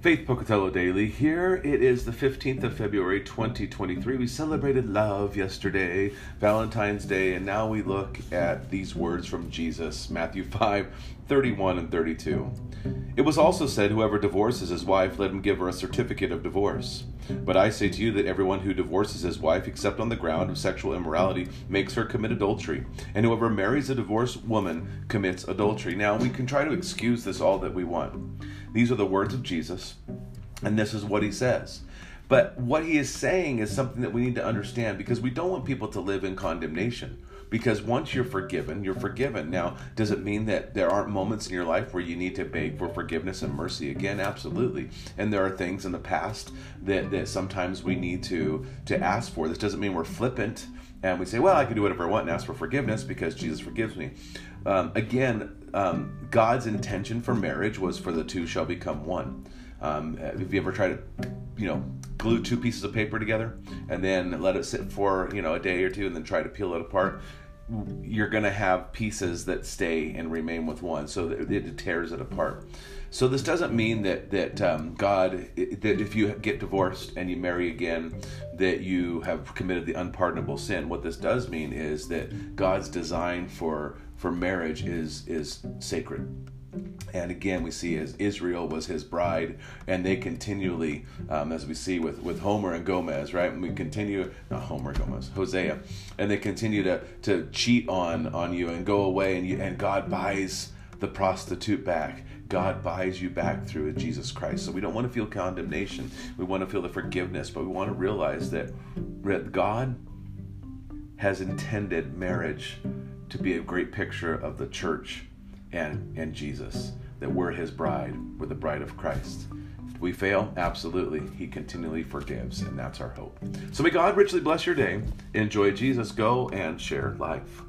Faith Pocatello Daily here. It is the 15th of February 2023. We celebrated love yesterday, Valentine's Day, and now we look at these words from Jesus, Matthew 5 31 and 32. It was also said, Whoever divorces his wife, let him give her a certificate of divorce. But I say to you that everyone who divorces his wife, except on the ground of sexual immorality, makes her commit adultery. And whoever marries a divorced woman commits adultery. Now, we can try to excuse this all that we want. These are the words of Jesus, and this is what he says. But what he is saying is something that we need to understand because we don't want people to live in condemnation. Because once you're forgiven, you're forgiven. Now, does it mean that there aren't moments in your life where you need to beg for forgiveness and mercy again? Absolutely. And there are things in the past that, that sometimes we need to, to ask for. This doesn't mean we're flippant and we say, well, I can do whatever I want and ask for forgiveness because Jesus forgives me. Um, again, um, God's intention for marriage was for the two shall become one. Um, have you ever tried to, you know, glue two pieces of paper together and then let it sit for you know a day or two and then try to peel it apart? You're going to have pieces that stay and remain with one, so it tears it apart. So this doesn't mean that that um, God that if you get divorced and you marry again that you have committed the unpardonable sin. What this does mean is that God's design for for marriage is is sacred. And again, we see as Israel was his bride, and they continually, um, as we see with, with Homer and Gomer, right? We continue, not Homer, Gomer, Hosea, and they continue to, to cheat on, on you and go away, and, you, and God buys the prostitute back. God buys you back through Jesus Christ. So we don't want to feel condemnation. We want to feel the forgiveness, but we want to realize that God has intended marriage to be a great picture of the church and, and Jesus, that we're his bride, we're the bride of Christ. Did we fail? Absolutely. He continually forgives, and that's our hope. So may God richly bless your day. Enjoy Jesus. Go and share life.